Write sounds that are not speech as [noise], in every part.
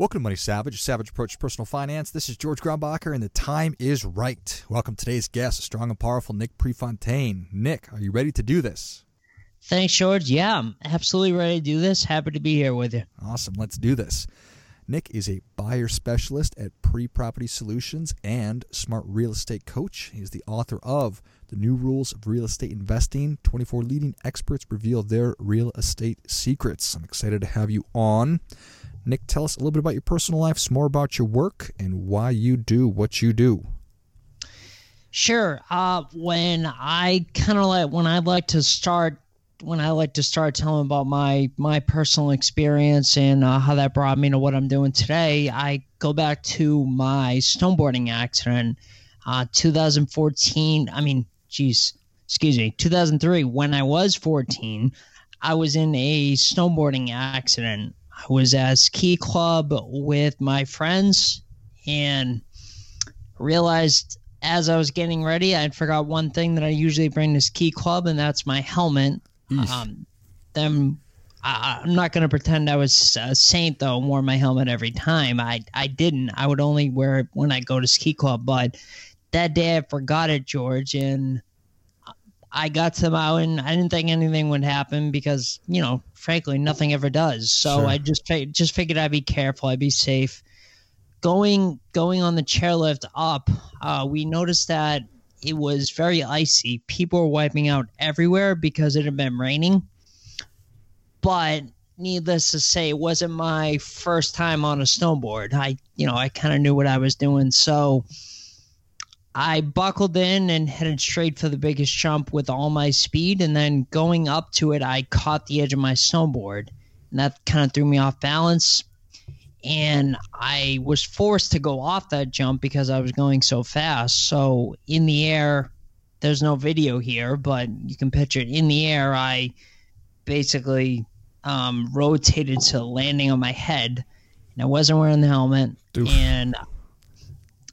Welcome to Money Savage, Savage Approach to Personal Finance. This is George Grumbacher, and the time is right. Welcome today's guest, strong and powerful Nick Prefontaine. Nick, are you ready to do this? Thanks, George. Yeah, I'm absolutely ready to do this. Happy to be here with you. Awesome. Let's do this. Nick is a buyer specialist at Pre Property Solutions and Smart Real Estate Coach. He's the author of The New Rules of Real Estate Investing 24 Leading Experts Reveal Their Real Estate Secrets. I'm excited to have you on. Nick, tell us a little bit about your personal life, some more about your work, and why you do what you do. Sure. Uh, when I kind of like when I like to start when I like to start telling about my my personal experience and uh, how that brought me to what I'm doing today, I go back to my snowboarding accident, uh, 2014. I mean, geez, excuse me, 2003. When I was 14, I was in a snowboarding accident. I was at ski club with my friends and realized as I was getting ready, I'd forgot one thing that I usually bring to ski club, and that's my helmet. Um, them, I, I'm not going to pretend I was a saint though, and wore my helmet every time. I I didn't. I would only wear it when I go to ski club. But that day I forgot it, George, and I got to the mountain. I didn't think anything would happen because you know, frankly, nothing ever does. So Sure. I just just figured I'd be careful. I'd be safe. Going going on the chairlift up, uh, we noticed that it was very icy. People were wiping out everywhere because it had been raining. But needless to say, it wasn't my first time on a snowboard. I, you know, I kind of knew what I was doing. So I buckled in and headed straight for the biggest jump with all my speed. And then going up to it, I caught the edge of my snowboard. And that kind of threw me off balance. And I was forced to go off that jump because I was going so fast. So in the air, there's no video here, but you can picture it. In the air, I basically um, rotated to landing on my head. And I wasn't wearing the helmet. Oof. And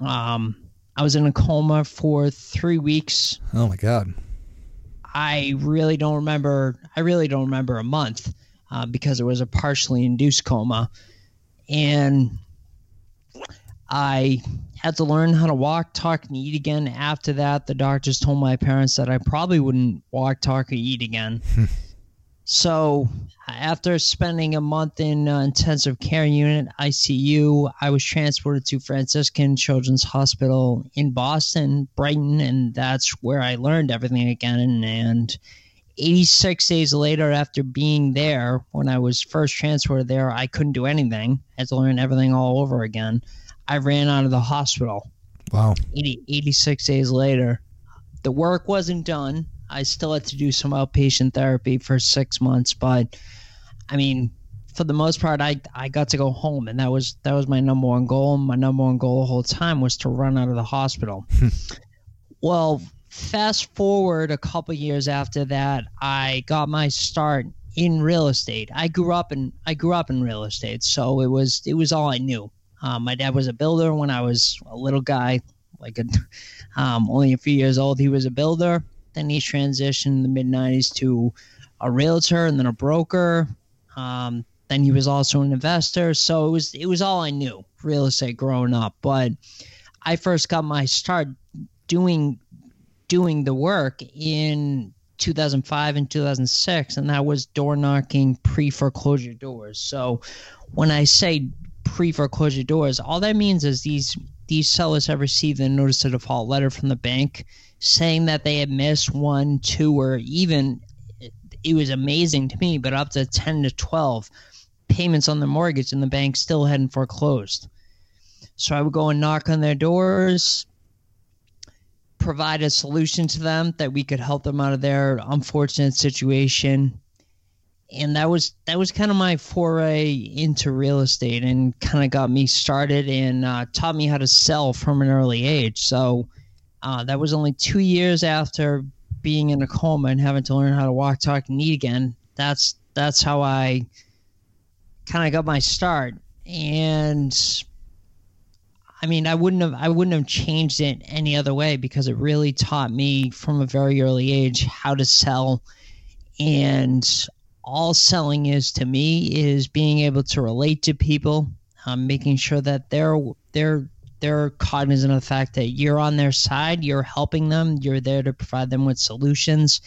um, I was in a coma for three weeks. Oh my God. I really don't remember. I really don't remember a month uh, because it was a partially induced coma, and I had to learn how to walk, talk, and eat again. After that, the doctors told my parents that I probably wouldn't walk, talk, or eat again. [laughs] so, after spending a month in uh, intensive care unit (ICU), I was transported to Franciscan Children's Hospital in Boston, Brighton, and that's where I learned everything again. And, and 86 days later, after being there, when I was first transported there, I couldn't do anything. I had to learn everything all over again. I ran out of the hospital. Wow. 80, 86 days later, the work wasn't done. I still had to do some outpatient therapy for six months, but I mean, for the most part, I I got to go home, and that was that was my number one goal. My number one goal the whole time was to run out of the hospital. well, fast forward a couple years after that, I got my start in real estate. I grew up in I grew up in real estate, so it was it was all I knew. Um, my dad was a builder when I was a little guy, like a, [laughs] um, only a few years old. He was a builder. Then he transitioned in the mid '90s to a realtor and then a broker. Um, then he was also an investor. So it was it was all I knew real estate growing up. But I first got my start doing doing the work in 2005 and 2006, and that was door knocking pre foreclosure doors. So when I say pre foreclosure doors, all that means is these these sellers have received a notice of default letter from the bank saying that they had missed one, two, or even it was amazing to me, but up to 10 to 12 payments on the mortgage and the bank still hadn't foreclosed. So I would go and knock on their doors, provide a solution to them that we could help them out of their unfortunate situation. And that was that was kind of my foray into real estate and kind of got me started and uh, taught me how to sell from an early age. So uh, that was only two years after being in a coma and having to learn how to walk, talk, and eat again. That's that's how I kind of got my start. And I mean, I wouldn't have I wouldn't have changed it any other way because it really taught me from a very early age how to sell. And all selling is to me is being able to relate to people, um, making sure that they're they're they're cognizant of the fact that you're on their side, you're helping them, you're there to provide them with solutions,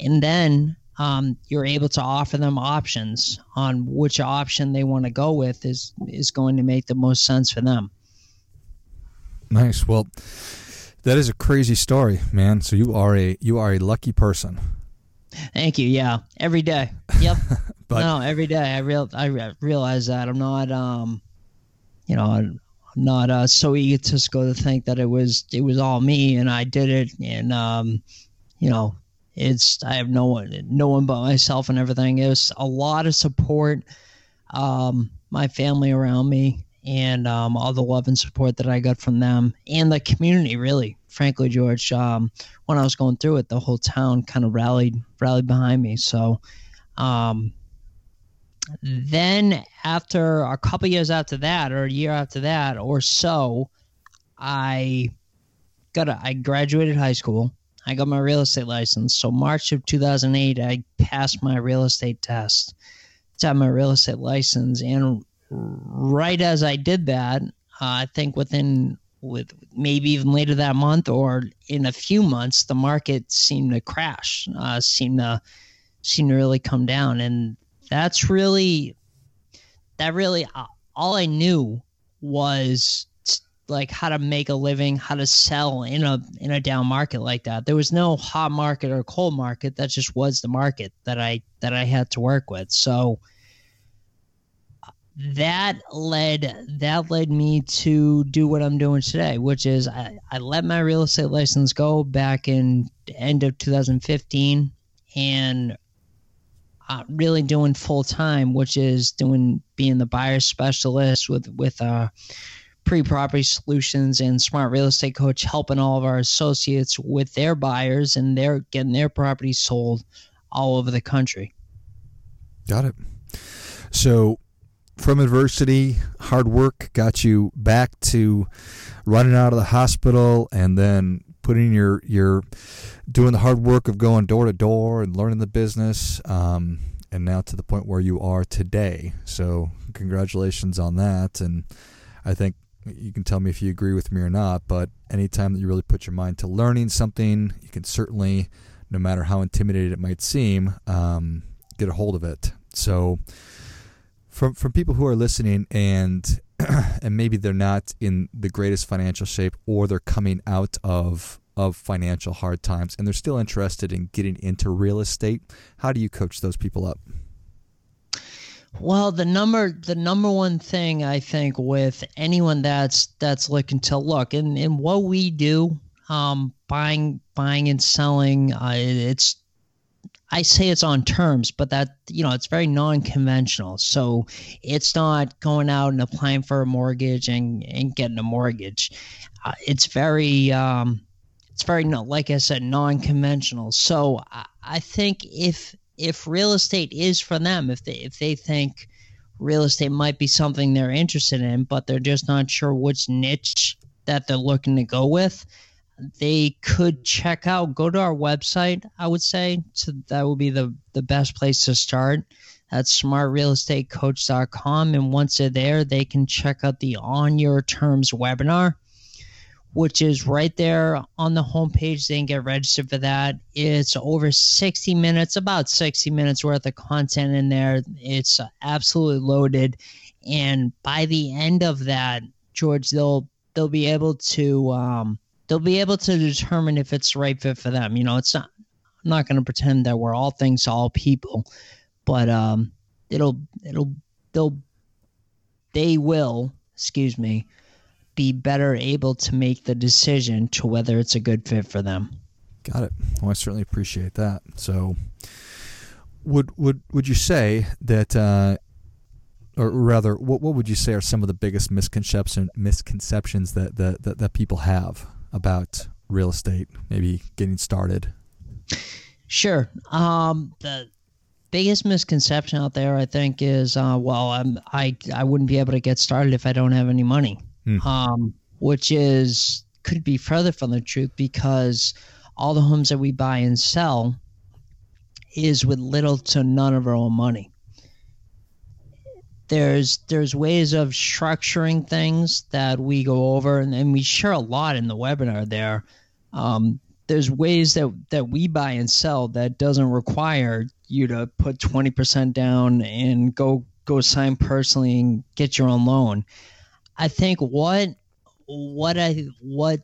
and then um, you're able to offer them options on which option they want to go with is is going to make the most sense for them. Nice. Well, that is a crazy story, man. So you are a you are a lucky person. Thank you. Yeah, every day. Yep. [laughs] but no, every day. I real I realize that I'm not um, you know, not uh, so egotistical to think that it was it was all me and I did it and um, you know, it's I have no one, no one but myself and everything. It was a lot of support, um, my family around me, and um, all the love and support that I got from them and the community. Really, frankly, George, um, when I was going through it, the whole town kind of rallied rallied behind me. So, um, then after a couple years after that, or a year after that, or so, I got a, I graduated high school I got my real estate license. So March of 2008, I passed my real estate test to have my real estate license. And right as I did that, uh, I think within with maybe even later that month or in a few months, the market seemed to crash, uh, seemed to seemed to really come down, and that's really that really uh, all I knew was like how to make a living, how to sell in a in a down market like that. There was no hot market or cold market. That just was the market that I that I had to work with. So that led that led me to do what I'm doing today, which is I, I let my real estate license go back in end of 2015 and uh, really doing full time, which is doing being the buyer specialist with with uh pre property solutions and smart real estate coach helping all of our associates with their buyers and they're getting their properties sold all over the country. Got it. So, from adversity, hard work got you back to running out of the hospital and then putting your your doing the hard work of going door to door and learning the business um, and now to the point where you are today so congratulations on that and i think you can tell me if you agree with me or not, but anytime that you really put your mind to learning something, you can certainly, no matter how intimidated it might seem, um, get a hold of it. So, from from people who are listening and [clears throat] and maybe they're not in the greatest financial shape or they're coming out of of financial hard times and they're still interested in getting into real estate, how do you coach those people up? Well, the number the number one thing I think with anyone that's that's looking to look and and what we do, um, buying buying and selling, uh, it's I say it's on terms, but that you know it's very non-conventional. So it's not going out and applying for a mortgage and and getting a mortgage. Uh, it's very um, it's very like I said, non-conventional. So I, I think if if real estate is for them, if they if they think real estate might be something they're interested in, but they're just not sure which niche that they're looking to go with, they could check out go to our website i would say so that would be the the best place to start that's smartrealestatecoach.com and once they're there they can check out the on your terms webinar which is right there on the homepage. They can get registered for that. It's over 60 minutes, about 60 minutes worth of content in there. It's absolutely loaded. And by the end of that, George, they'll they'll be able to um, they'll be able to determine if it's the right fit for them. You know, it's not. I'm not going to pretend that we're all things to all people, but um, it'll it'll they'll they will excuse me be better able to make the decision to whether it's a good fit for them. Got it. Well, I certainly appreciate that. So, would would would you say that, uh, or rather, what what would you say are some of the biggest misconception misconceptions that that that, that people have about real estate, maybe getting started? Sure. Um, the biggest misconception out there, I think, is uh, well, I'm I I wouldn't be able to get started if I don't have any money, Hmm. um, which is could be further from the truth because all the homes that we buy and sell is with little to none of our own money. There's there's ways of structuring things that we go over, and, and we share a lot in the webinar there. Um, there's ways that that we buy and sell that doesn't require you to put 20% down and go go sign personally and get your own loan. I think what what I what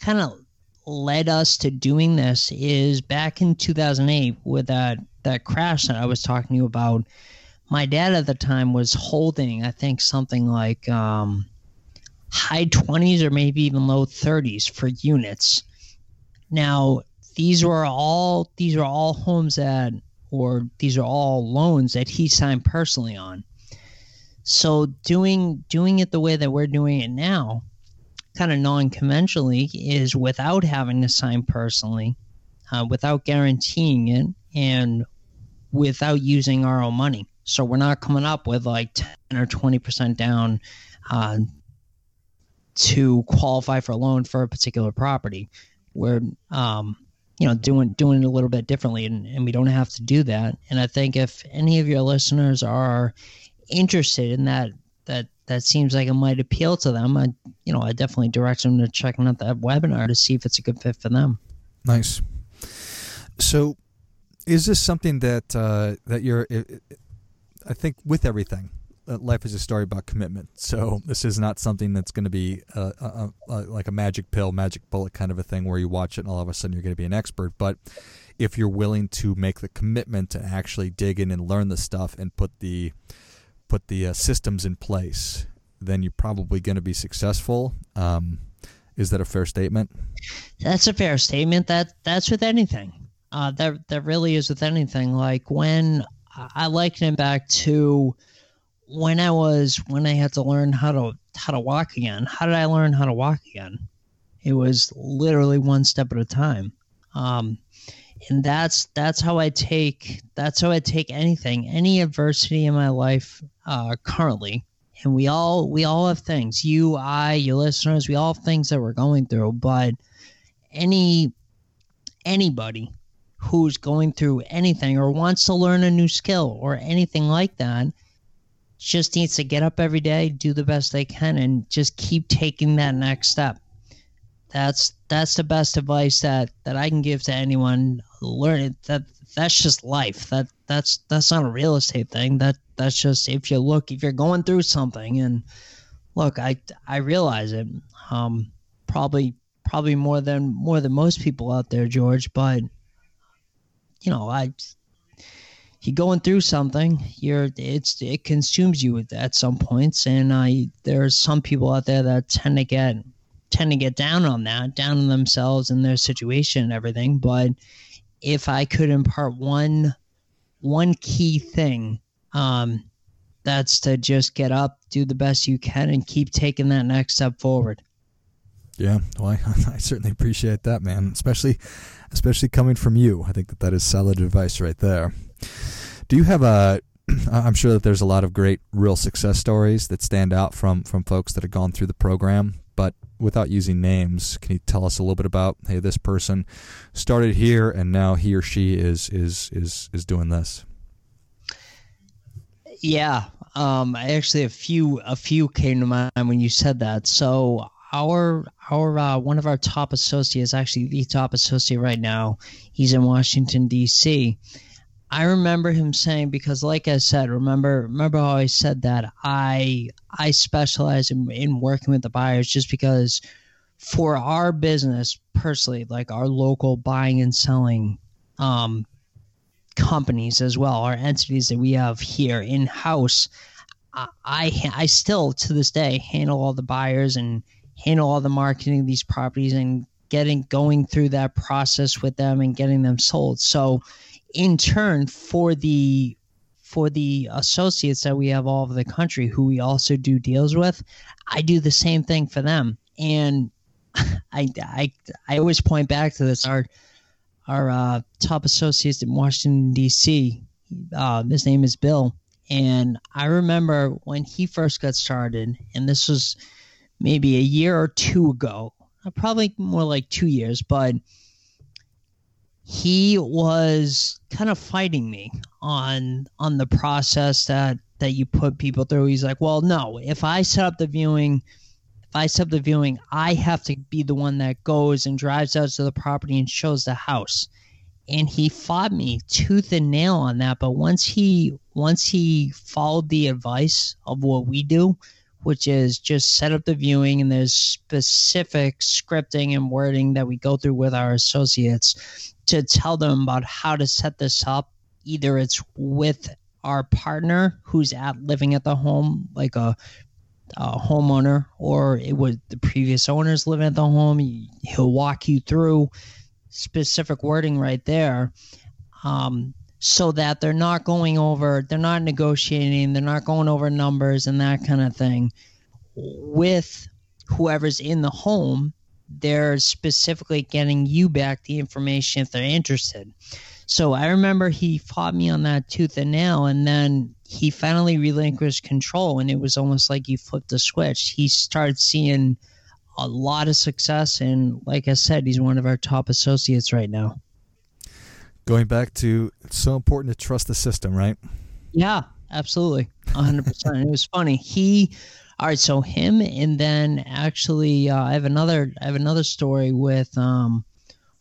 kind of led us to doing this is back in 2008 with that that crash that I was talking to you about. My dad at the time was holding, I think, something like um, high 20s or maybe even low 30s for units. Now, these were all these are all homes that or these are all loans that he signed personally on. So doing doing it the way that we're doing it now, kind of non-conventionally, is without having to sign personally, uh, without guaranteeing it, and without using our own money. So we're not coming up with like ten or twenty percent down uh, to qualify for a loan for a particular property. We're um, you know doing doing it a little bit differently, and, and we don't have to do that. And I think if any of your listeners are interested in that that that seems like it might appeal to them, I you know I definitely direct them to checking out that webinar to see if it's a good fit for them. Nice. So, is this something that uh, that you're? I think with everything, uh, life is a story about commitment. So this is not something that's going to be a, a, like a magic pill, magic bullet kind of a thing where you watch it and all of a sudden you're going to be an expert. But if you're willing to make the commitment to actually dig in and learn the stuff and put the put the uh, systems in place, then you're probably going to be successful. Um, is that a fair statement? That's a fair statement. That that's with anything. Uh, that that really is with anything. Like when I liken it back to when I was when I had to learn how to how to walk again. How did I learn how to walk again? It was literally one step at a time. Um, and that's that's how I take that's how I take anything, any adversity in my life uh, currently. And we all we all have things. You, I, your listeners, we all have things that we're going through. But any anybody who's going through anything or wants to learn a new skill or anything like that just needs to get up every day, do the best they can, and just keep taking that next step. That's that's the best advice that that I can give to anyone. Learn it. That that's just life. That that's that's not a real estate thing. That that's just if you look if you're going through something and look, I I realize it. Um, probably probably more than more than most people out there, George. But you know, I you're going through something you're it's it consumes you at some points. And i there's some people out there that tend to get tend to get down on that down on themselves and their situation and everything. But if i could impart one one key thing um that's to just get up do the best you can and keep taking that next step forward yeah, well, I, [laughs] I, certainly appreciate that, man. Especially, especially coming from you. I think that that is solid advice right there. Do you have a? [clears throat] I'm sure that there's a lot of great real success stories that stand out from from folks that have gone through the program. But without using names, can you tell us a little bit about? Hey, this person started here, and now he or she is is is is doing this. Yeah, um, actually, a few a few came to mind when you said that. So our our uh, one of our top associates, actually the top associate right now, he's in Washington D.C. I remember him saying because, like I said, remember remember how I said that I I specialize in, in working with the buyers just because for our business personally, like our local buying and selling um, companies as well, our entities that we have here in house, I I still to this day handle all the buyers and handle all the marketing of these properties and getting going through that process with them and getting them sold. So in turn for the for the associates that we have all over the country who we also do deals with, I do the same thing for them. And [laughs] I, I, I always point back to this. Our our uh, top associate in Washington D.C. Uh, his name is Bill, and I remember when he first got started, and this was maybe a year or two ago, uh, probably more like two years, but he was kind of fighting me on on the process that that you put people through. He's like, "Well, no, if I set up the viewing, if I set up the viewing, I have to be the one that goes and drives out to the property and shows the house." And he fought me tooth and nail on that, but once he once he followed the advice of what we do, which is just set up the viewing and there's specific scripting and wording that we go through with our associates to tell them about how to set this up. Either it's with our partner who's at living at the home, like a, a homeowner, or it was the previous owners living at the home. He'll walk you through specific wording right there. Um, so that they're not going over, they're not negotiating, they're not going over numbers and that kind of thing with whoever's in the home they're specifically getting you back the information if they're interested. So I remember he fought me on that tooth and nail, and then he finally relinquished control, and it was almost like he flipped a switch. He started seeing a lot of success, and like I said, he's one of our top associates right now. Going back to it's so important to trust the system, right? Yeah, absolutely, hundred percent. It was funny. He all right, so him, and then actually, uh, I have another. I have another story with um,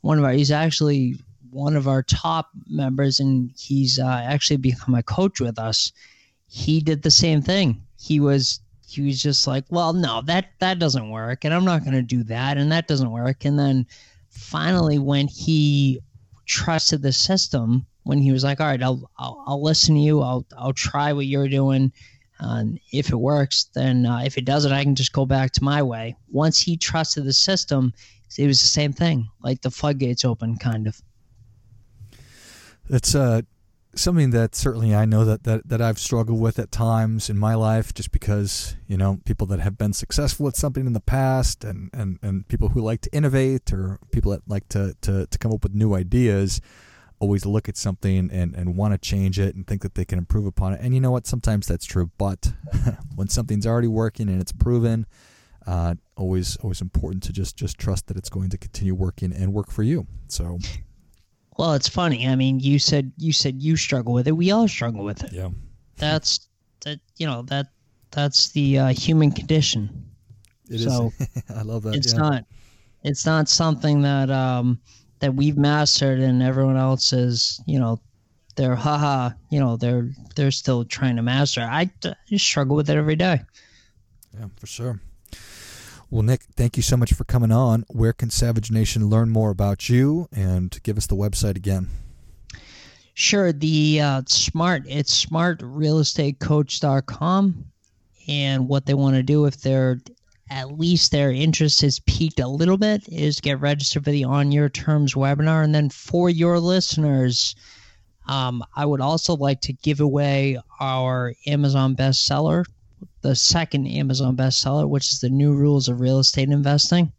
one of our. He's actually one of our top members, and he's uh, actually become a coach with us. He did the same thing. He was he was just like, well, no, that that doesn't work, and I'm not going to do that, and that doesn't work. And then finally, when he trusted the system, when he was like, all right, I'll I'll, I'll listen to you. I'll I'll try what you're doing and if it works, then uh, if it doesn't, I can just go back to my way. Once he trusted the system, it was the same thing, like the floodgates open, kind of. It's uh, something that certainly I know that, that, that I've struggled with at times in my life, just because you know people that have been successful at something in the past, and, and, and people who like to innovate, or people that like to, to, to come up with new ideas always look at something and, and want to change it and think that they can improve upon it. And you know what? Sometimes that's true. But [laughs] when something's already working and it's proven, uh, always always important to just just trust that it's going to continue working and work for you. So. Well, it's funny. I mean, you said you said you struggle with it. We all struggle with it. Yeah. That's that. You know that that's the uh, human condition. It so is. [laughs] I love that. It's yeah. not. It's not something that um, that we've mastered and everyone else is you know they're haha you know they're they're still trying to master I, I struggle with it every day yeah for sure well nick thank you so much for coming on. Where can savage nation learn more about you and give us the website again? Sure the uh, smart it's smartrealestatecoach.com and what they want to do if they're at least their interest has peaked a little bit is get registered for the on your terms webinar. And then for your listeners um, i would also like to give away our amazon bestseller the second amazon bestseller which is the new rules of real estate investing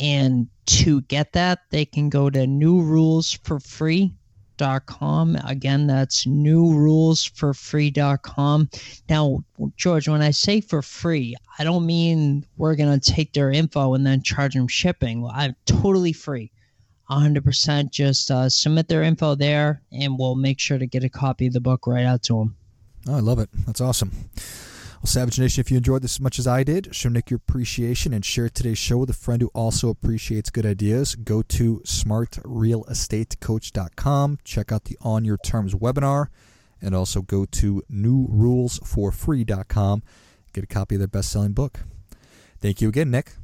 and to get that they can go to new rules for free. Again, that's newrulesforfree.com. Now, George, when I say for free, I don't mean we're going to take their info and then charge them shipping. I'm totally free. 100% just uh, submit their info there and we'll make sure to get a copy of the book right out to them. Oh, I love it. That's awesome. Well, Savage Nation, if you enjoyed this as much as I did, show Nick your appreciation and share today's show with a friend who also appreciates good ideas. Go to smartrealestatecoach.com, check out the On Your Terms webinar, and also go to newrulesforfree.com, get a copy of their best selling book. Thank you again, Nick.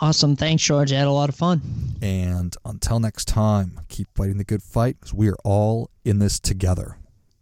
Awesome. Thanks, George. I had a lot of fun. And until next time, keep fighting the good fight because we are all in this together.